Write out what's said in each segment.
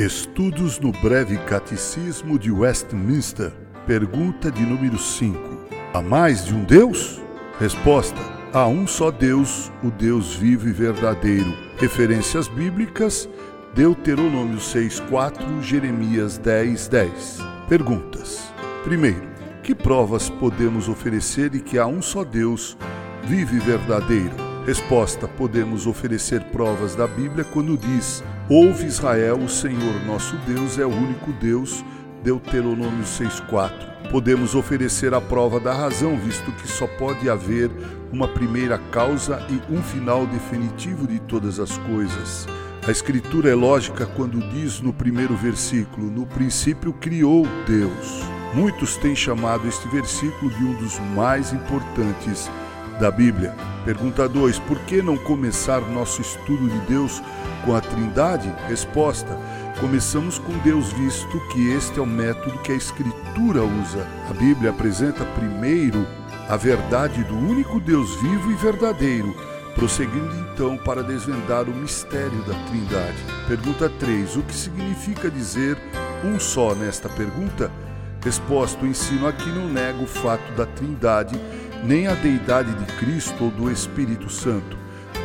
Estudos no Breve Catecismo de Westminster. Pergunta de número 5. Há mais de um Deus? Resposta: Há um só Deus, o Deus vivo e verdadeiro. Referências bíblicas: Deuteronômio 6:4, Jeremias 10:10. 10. Perguntas: Primeiro, que provas podemos oferecer de que há um só Deus, vivo e verdadeiro? Resposta: Podemos oferecer provas da Bíblia quando diz: Ouve Israel, o Senhor nosso Deus é o único Deus. Deuteronômio 6,4. Podemos oferecer a prova da razão, visto que só pode haver uma primeira causa e um final definitivo de todas as coisas. A Escritura é lógica quando diz no primeiro versículo: No princípio criou Deus. Muitos têm chamado este versículo de um dos mais importantes da Bíblia. Pergunta 2: Por que não começar nosso estudo de Deus com a Trindade? Resposta: Começamos com Deus, visto que este é o método que a Escritura usa. A Bíblia apresenta primeiro a verdade do único Deus vivo e verdadeiro, prosseguindo então para desvendar o mistério da Trindade. Pergunta 3: O que significa dizer um só nesta pergunta? Resposta: O ensino aqui não nega o fato da Trindade nem a deidade de Cristo ou do Espírito Santo.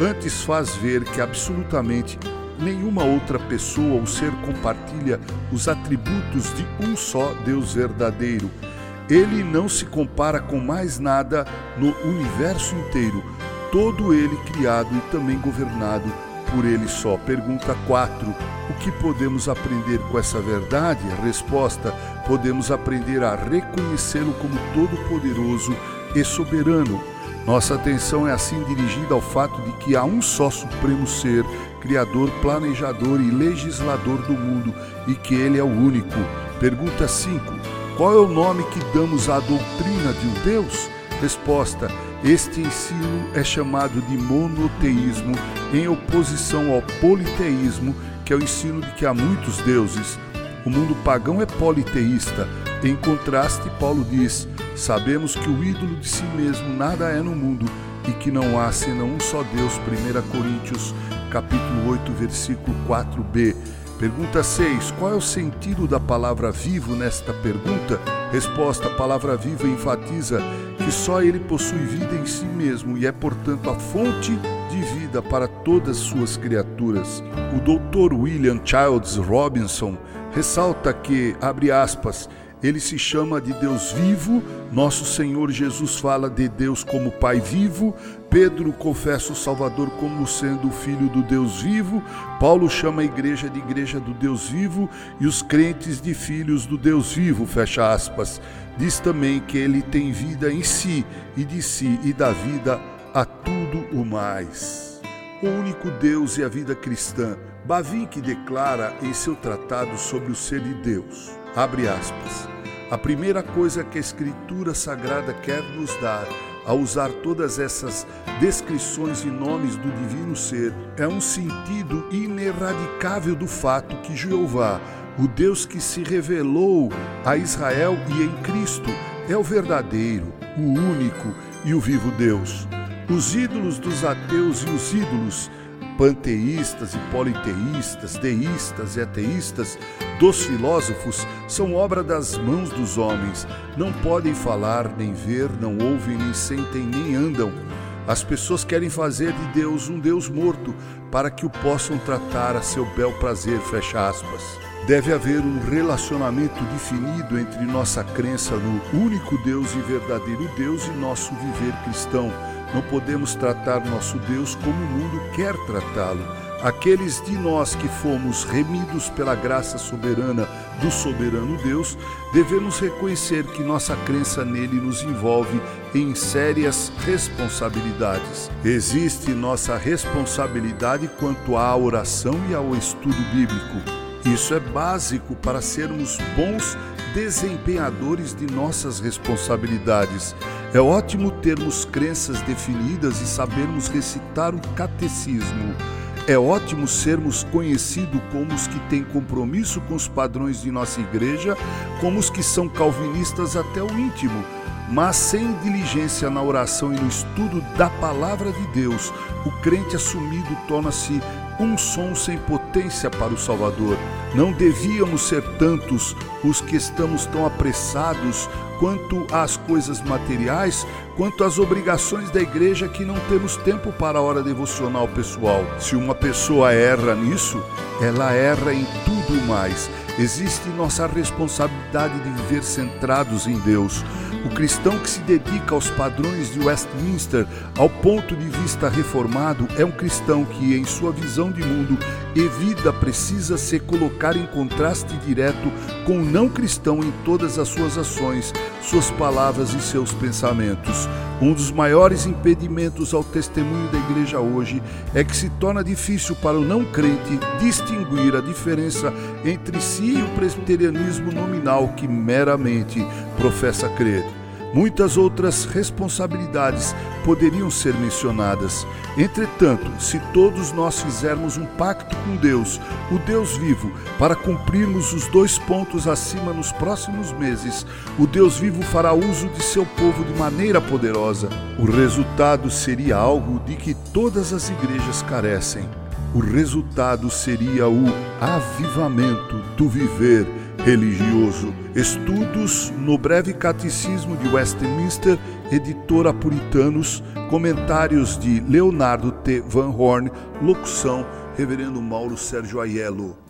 Antes faz ver que absolutamente nenhuma outra pessoa ou ser compartilha os atributos de um só Deus verdadeiro. Ele não se compara com mais nada no universo inteiro, todo ele criado e também governado por ele só. Pergunta 4. O que podemos aprender com essa verdade? Resposta: podemos aprender a reconhecê-lo como todo-poderoso e soberano. Nossa atenção é assim dirigida ao fato de que há um só Supremo Ser, Criador, Planejador e Legislador do mundo e que Ele é o único. Pergunta 5. Qual é o nome que damos à doutrina de um Deus? Resposta: Este ensino é chamado de monoteísmo, em oposição ao politeísmo, que é o ensino de que há muitos deuses. O mundo pagão é politeísta. Em contraste, Paulo diz: Sabemos que o ídolo de si mesmo nada é no mundo e que não há senão um só Deus. 1 Coríntios, capítulo 8, versículo 4b. Pergunta 6. Qual é o sentido da palavra vivo nesta pergunta? Resposta: A palavra viva enfatiza que só ele possui vida em si mesmo e é, portanto, a fonte de vida para todas suas criaturas. O doutor William Childs Robinson ressalta que, abre aspas, ele se chama de Deus vivo, nosso Senhor Jesus fala de Deus como Pai vivo, Pedro confessa o Salvador como sendo o Filho do Deus vivo, Paulo chama a igreja de igreja do Deus vivo e os crentes de filhos do Deus vivo, fecha aspas. Diz também que ele tem vida em si e de si e dá vida a tudo o mais. O único Deus e a vida cristã, Bavinck declara em seu tratado sobre o ser de Deus, abre aspas, a primeira coisa que a Escritura Sagrada quer nos dar ao usar todas essas descrições e nomes do divino ser é um sentido ineradicável do fato que Jeová, o Deus que se revelou a Israel e em Cristo, é o verdadeiro, o único e o vivo Deus. Os ídolos dos ateus e os ídolos panteístas e politeístas, deístas e ateístas dos filósofos são obra das mãos dos homens. Não podem falar, nem ver, não ouvem, nem sentem, nem andam. As pessoas querem fazer de Deus um Deus morto para que o possam tratar a seu bel prazer, fecha aspas. Deve haver um relacionamento definido entre nossa crença no único Deus e verdadeiro Deus e nosso viver cristão não podemos tratar nosso Deus como o mundo quer tratá-lo. Aqueles de nós que fomos remidos pela graça soberana do soberano Deus, devemos reconhecer que nossa crença nele nos envolve em sérias responsabilidades. Existe nossa responsabilidade quanto à oração e ao estudo bíblico. Isso é básico para sermos bons desempenhadores de nossas responsabilidades. É ótimo termos crenças definidas e sabermos recitar o catecismo. É ótimo sermos conhecidos como os que têm compromisso com os padrões de nossa igreja, como os que são calvinistas até o íntimo. Mas sem diligência na oração e no estudo da palavra de Deus, o crente assumido torna-se um som sem potência para o Salvador. Não devíamos ser tantos os que estamos tão apressados quanto às coisas materiais, quanto às obrigações da igreja que não temos tempo para a hora devocional pessoal. Se uma pessoa erra nisso, ela erra em tudo mais. Existe nossa responsabilidade de viver centrados em Deus. O cristão que se dedica aos padrões de Westminster ao ponto de vista reformado é um cristão que, em sua visão de mundo e vida, precisa se colocar em contraste direto com o não cristão em todas as suas ações, suas palavras e seus pensamentos. Um dos maiores impedimentos ao testemunho da igreja hoje é que se torna difícil para o não crente distinguir a diferença entre si e o presbiterianismo nominal que meramente professa crer. Muitas outras responsabilidades poderiam ser mencionadas. Entretanto, se todos nós fizermos um pacto com Deus, o Deus vivo, para cumprirmos os dois pontos acima nos próximos meses, o Deus vivo fará uso de seu povo de maneira poderosa. O resultado seria algo de que todas as igrejas carecem. O resultado seria o avivamento do viver religioso. Estudos no Breve Catecismo de Westminster, editora Puritanos, comentários de Leonardo T. Van Horn, locução Reverendo Mauro Sérgio Aiello.